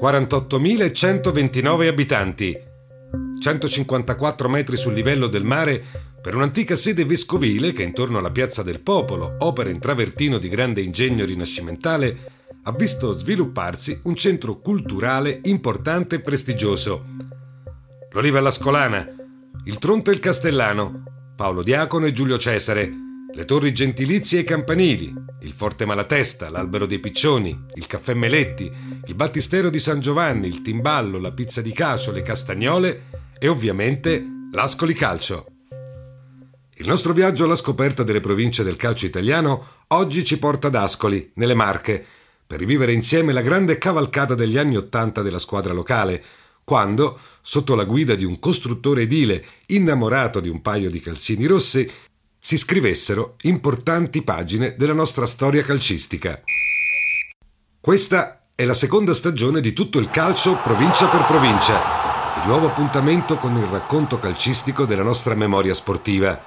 «48.129 abitanti, 154 metri sul livello del mare per un'antica sede vescovile che intorno alla Piazza del Popolo, opera in travertino di grande ingegno rinascimentale, ha visto svilupparsi un centro culturale importante e prestigioso. L'Oliva alla Scolana, il Tronto e il Castellano, Paolo Diacono e Giulio Cesare, le torri gentilizie e campanili, il Forte Malatesta, l'Albero dei Piccioni, il Caffè Meletti, il Battistero di San Giovanni, il Timballo, la Pizza di Cacio, le Castagnole e ovviamente l'Ascoli Calcio. Il nostro viaggio alla scoperta delle province del calcio italiano oggi ci porta ad Ascoli, nelle Marche, per rivivere insieme la grande cavalcata degli anni Ottanta della squadra locale, quando, sotto la guida di un costruttore edile innamorato di un paio di calzini rossi, si scrivessero importanti pagine della nostra storia calcistica. Questa è la seconda stagione di tutto il calcio provincia per provincia il nuovo appuntamento con il racconto calcistico della nostra memoria sportiva.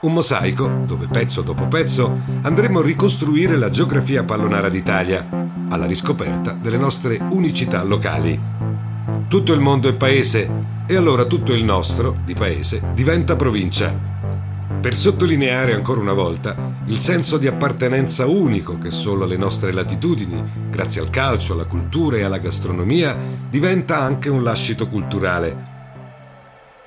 Un mosaico dove pezzo dopo pezzo andremo a ricostruire la geografia pallonara d'Italia, alla riscoperta delle nostre unicità locali. Tutto il mondo è paese e allora tutto il nostro, di paese, diventa provincia per sottolineare ancora una volta il senso di appartenenza unico che solo alle nostre latitudini, grazie al calcio, alla cultura e alla gastronomia, diventa anche un lascito culturale.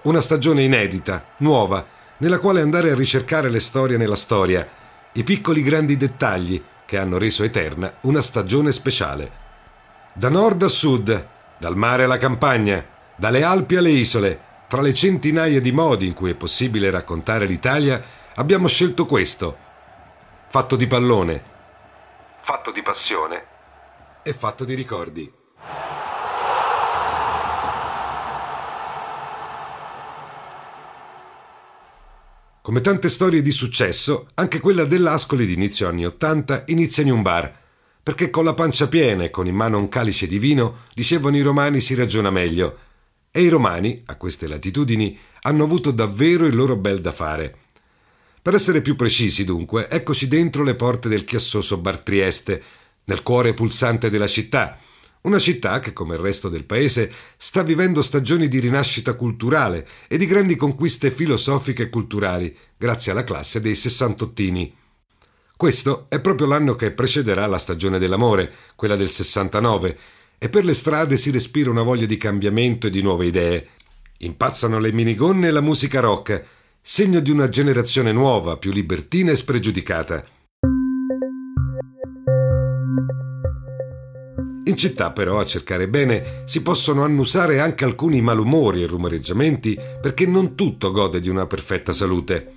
Una stagione inedita, nuova, nella quale andare a ricercare le storie nella storia, i piccoli grandi dettagli che hanno reso eterna una stagione speciale. Da nord a sud, dal mare alla campagna, dalle Alpi alle isole, tra le centinaia di modi in cui è possibile raccontare l'Italia, abbiamo scelto questo. Fatto di pallone, fatto di passione e fatto di ricordi. Come tante storie di successo, anche quella dell'Ascoli di inizio anni Ottanta inizia in un bar, perché con la pancia piena e con in mano un calice di vino, dicevano i romani si ragiona meglio, e i romani, a queste latitudini, hanno avuto davvero il loro bel da fare. Per essere più precisi, dunque, eccoci dentro le porte del chiassoso Bar Trieste, nel cuore pulsante della città, una città che, come il resto del paese, sta vivendo stagioni di rinascita culturale e di grandi conquiste filosofiche e culturali, grazie alla classe dei sessantottini. Questo è proprio l'anno che precederà la stagione dell'amore, quella del 69, e per le strade si respira una voglia di cambiamento e di nuove idee. Impazzano le minigonne e la musica rock, segno di una generazione nuova, più libertina e spregiudicata. In città, però, a cercare bene, si possono annusare anche alcuni malumori e rumoreggiamenti perché non tutto gode di una perfetta salute.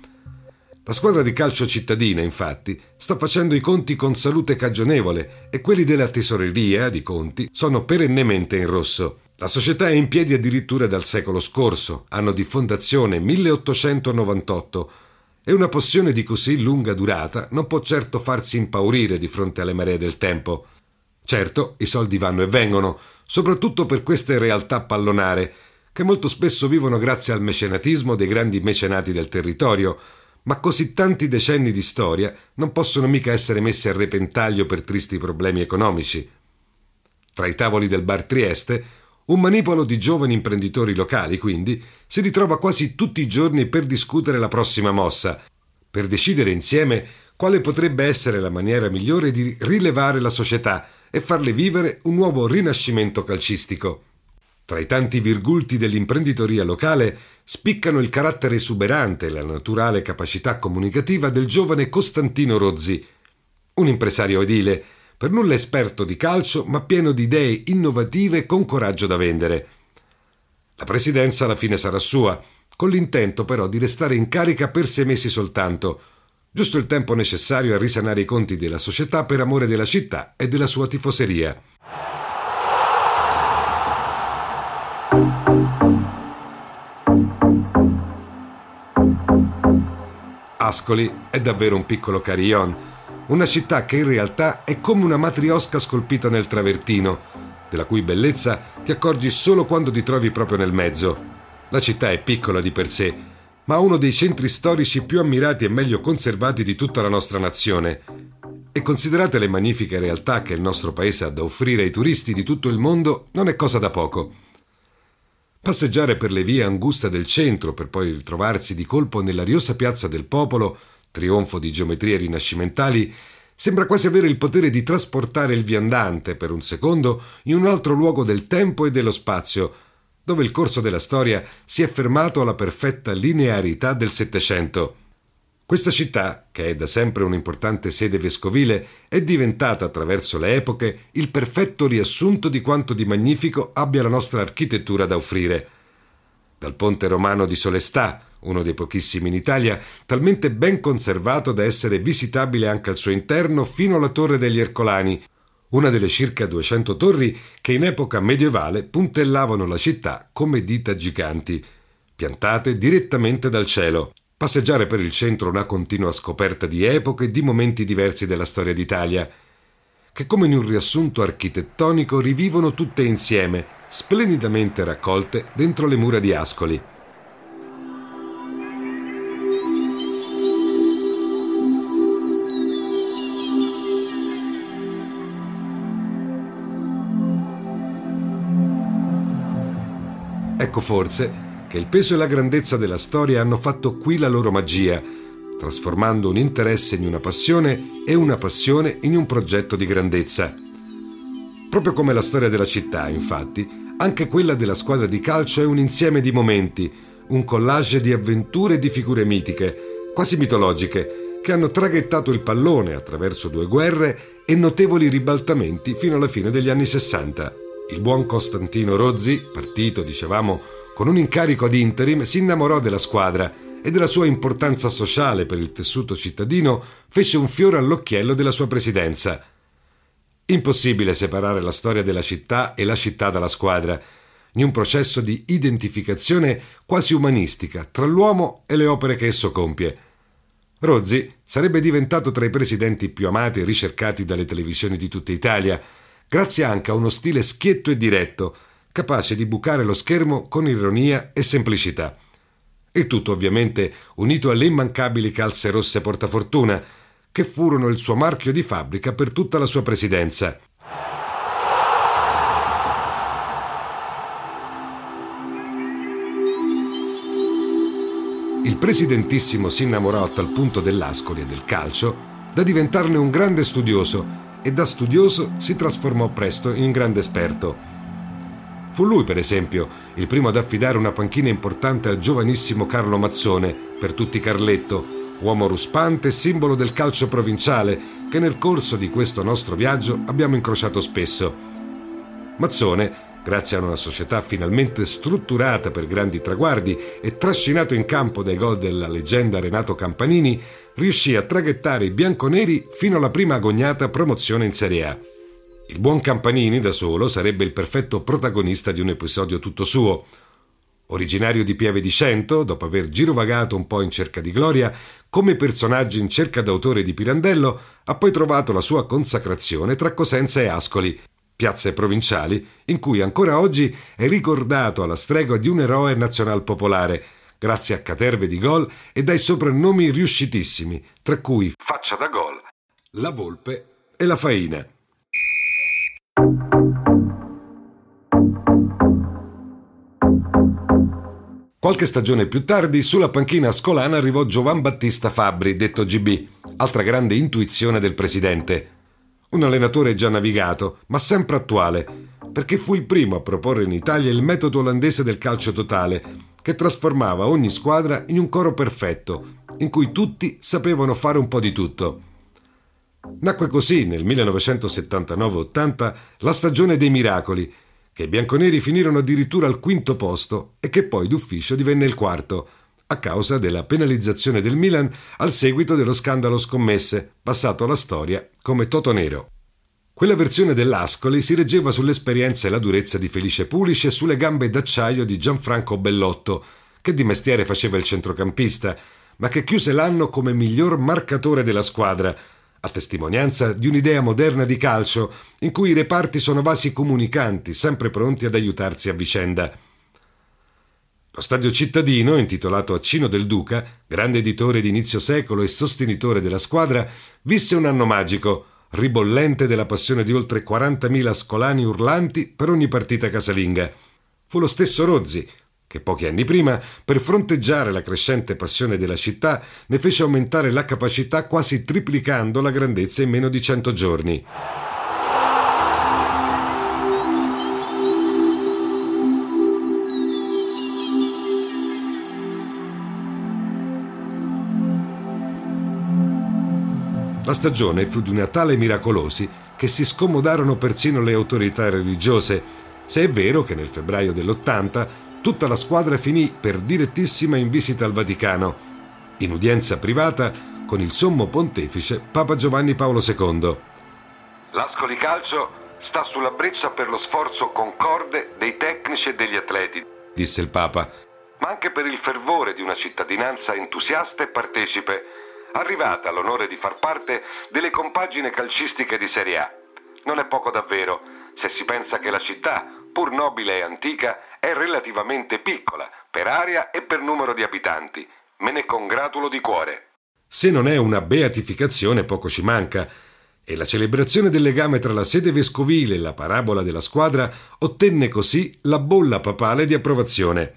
La squadra di calcio cittadina, infatti, sta facendo i conti con salute cagionevole e quelli della tesoreria di conti sono perennemente in rosso. La società è in piedi addirittura dal secolo scorso, anno di fondazione 1898, e una passione di così lunga durata non può certo farsi impaurire di fronte alle maree del tempo. Certo, i soldi vanno e vengono, soprattutto per queste realtà pallonare, che molto spesso vivono grazie al mecenatismo dei grandi mecenati del territorio, ma così tanti decenni di storia non possono mica essere messi a repentaglio per tristi problemi economici. Tra i tavoli del bar Trieste, un manipolo di giovani imprenditori locali, quindi, si ritrova quasi tutti i giorni per discutere la prossima mossa, per decidere insieme quale potrebbe essere la maniera migliore di rilevare la società e farle vivere un nuovo rinascimento calcistico. Tra i tanti virgulti dell'imprenditoria locale spiccano il carattere esuberante e la naturale capacità comunicativa del giovane Costantino Rozzi, un impresario edile, per nulla esperto di calcio, ma pieno di idee innovative con coraggio da vendere. La presidenza alla fine sarà sua, con l'intento però di restare in carica per sei mesi soltanto, giusto il tempo necessario a risanare i conti della società per amore della città e della sua tifoseria. Ascoli è davvero un piccolo carillon, una città che in realtà è come una matriosca scolpita nel travertino, della cui bellezza ti accorgi solo quando ti trovi proprio nel mezzo. La città è piccola di per sé, ma uno dei centri storici più ammirati e meglio conservati di tutta la nostra nazione. E considerate le magnifiche realtà che il nostro paese ha da offrire ai turisti di tutto il mondo, non è cosa da poco. Passeggiare per le vie anguste del centro per poi ritrovarsi di colpo nell'ariosa piazza del popolo, trionfo di geometrie rinascimentali, sembra quasi avere il potere di trasportare il viandante per un secondo in un altro luogo del tempo e dello spazio, dove il corso della storia si è fermato alla perfetta linearità del Settecento. Questa città, che è da sempre un'importante sede vescovile, è diventata attraverso le epoche il perfetto riassunto di quanto di magnifico abbia la nostra architettura da offrire. Dal ponte romano di Solestà, uno dei pochissimi in Italia, talmente ben conservato da essere visitabile anche al suo interno fino alla Torre degli Ercolani, una delle circa 200 torri che in epoca medievale puntellavano la città come dita giganti, piantate direttamente dal cielo. Passeggiare per il centro una continua scoperta di epoche e di momenti diversi della storia d'Italia, che come in un riassunto architettonico rivivono tutte insieme, splendidamente raccolte dentro le mura di Ascoli. Ecco forse che il peso e la grandezza della storia hanno fatto qui la loro magia, trasformando un interesse in una passione e una passione in un progetto di grandezza. Proprio come la storia della città, infatti, anche quella della squadra di calcio è un insieme di momenti, un collage di avventure e di figure mitiche, quasi mitologiche, che hanno traghettato il pallone attraverso due guerre e notevoli ribaltamenti fino alla fine degli anni Sessanta. Il buon Costantino Rozzi, partito, dicevamo, con un incarico ad interim, si innamorò della squadra e della sua importanza sociale per il tessuto cittadino fece un fiore all'occhiello della sua presidenza. Impossibile separare la storia della città e la città dalla squadra, in un processo di identificazione quasi umanistica tra l'uomo e le opere che esso compie. Rozzi sarebbe diventato tra i presidenti più amati e ricercati dalle televisioni di tutta Italia, grazie anche a uno stile schietto e diretto, capace di bucare lo schermo con ironia e semplicità. Il tutto ovviamente unito alle immancabili calze rosse portafortuna, che furono il suo marchio di fabbrica per tutta la sua presidenza. Il presidentissimo si innamorò a tal punto dell'Ascoli e del calcio da diventarne un grande studioso e da studioso si trasformò presto in grande esperto. Fu lui, per esempio, il primo ad affidare una panchina importante al giovanissimo Carlo Mazzone, per tutti Carletto, uomo ruspante e simbolo del calcio provinciale che nel corso di questo nostro viaggio abbiamo incrociato spesso. Mazzone, grazie a una società finalmente strutturata per grandi traguardi e trascinato in campo dai gol della leggenda Renato Campanini, riuscì a traghettare i bianconeri fino alla prima agognata promozione in Serie A. Il buon Campanini da solo sarebbe il perfetto protagonista di un episodio tutto suo. Originario di Pieve di Cento, dopo aver girovagato un po' in cerca di gloria, come personaggio in cerca d'autore di Pirandello, ha poi trovato la sua consacrazione tra Cosenza e Ascoli, piazze provinciali in cui ancora oggi è ricordato alla stregua di un eroe nazionalpopolare, grazie a caterve di gol e dai soprannomi riuscitissimi, tra cui Faccia da gol, La Volpe e La Faina. Qualche stagione più tardi, sulla panchina scolana arrivò Giovan Battista Fabbri, detto GB, altra grande intuizione del presidente. Un allenatore già navigato, ma sempre attuale, perché fu il primo a proporre in Italia il metodo olandese del calcio totale, che trasformava ogni squadra in un coro perfetto, in cui tutti sapevano fare un po' di tutto. Nacque così nel 1979-80 la stagione dei miracoli, che i bianconeri finirono addirittura al quinto posto e che poi d'ufficio divenne il quarto, a causa della penalizzazione del Milan al seguito dello scandalo scommesse, passato alla storia come Toto Nero. Quella versione dell'Ascoli si reggeva sull'esperienza e la durezza di Felice Pulice e sulle gambe d'acciaio di Gianfranco Bellotto, che di mestiere faceva il centrocampista, ma che chiuse l'anno come miglior marcatore della squadra, a testimonianza di un'idea moderna di calcio in cui i reparti sono vasi comunicanti, sempre pronti ad aiutarsi a vicenda. Lo stadio cittadino, intitolato a Cino del Duca, grande editore di inizio secolo e sostenitore della squadra, visse un anno magico, ribollente della passione di oltre 40.000 scolani urlanti per ogni partita casalinga. Fu lo stesso Rozzi che pochi anni prima, per fronteggiare la crescente passione della città, ne fece aumentare la capacità quasi triplicando la grandezza in meno di cento giorni. La stagione fu di una tale miracolosi che si scomodarono persino le autorità religiose, se è vero che nel febbraio dell'80 tutta la squadra finì per direttissima in visita al Vaticano, in udienza privata con il sommo pontefice Papa Giovanni Paolo II. L'Ascoli Calcio sta sulla breccia per lo sforzo concorde dei tecnici e degli atleti, disse il Papa, ma anche per il fervore di una cittadinanza entusiasta e partecipe arrivata all'onore di far parte delle compagine calcistiche di Serie A. Non è poco davvero, se si pensa che la città, pur nobile e antica, è relativamente piccola per area e per numero di abitanti. Me ne congratulo di cuore. Se non è una beatificazione, poco ci manca. E la celebrazione del legame tra la sede vescovile e la parabola della squadra ottenne così la bolla papale di approvazione.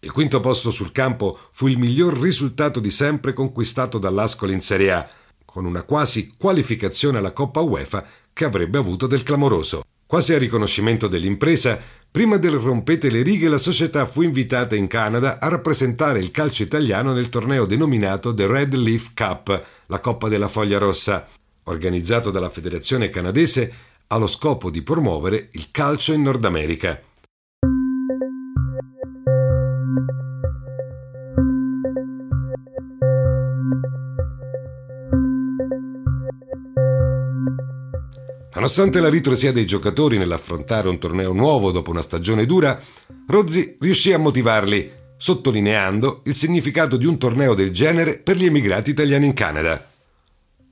Il quinto posto sul campo fu il miglior risultato di sempre conquistato dall'Ascoli in Serie A, con una quasi qualificazione alla Coppa UEFA che avrebbe avuto del clamoroso. Quasi a riconoscimento dell'impresa, prima del rompete le righe la società fu invitata in Canada a rappresentare il calcio italiano nel torneo denominato The Red Leaf Cup, la Coppa della Foglia Rossa, organizzato dalla Federazione canadese allo scopo di promuovere il calcio in Nord America. Nonostante la ritrosia dei giocatori nell'affrontare un torneo nuovo dopo una stagione dura, Rozzi riuscì a motivarli, sottolineando il significato di un torneo del genere per gli emigrati italiani in Canada.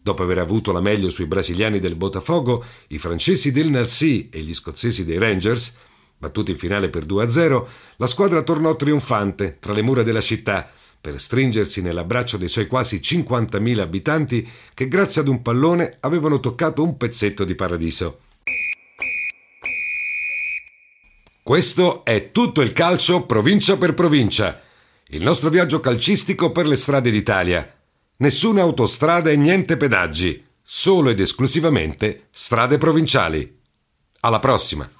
Dopo aver avuto la meglio sui brasiliani del Botafogo, i francesi del Nancy e gli scozzesi dei Rangers, battuti in finale per 2-0, la squadra tornò trionfante tra le mura della città per stringersi nell'abbraccio dei suoi quasi 50.000 abitanti che grazie ad un pallone avevano toccato un pezzetto di paradiso. Questo è tutto il calcio provincia per provincia, il nostro viaggio calcistico per le strade d'Italia. Nessuna autostrada e niente pedaggi, solo ed esclusivamente strade provinciali. Alla prossima!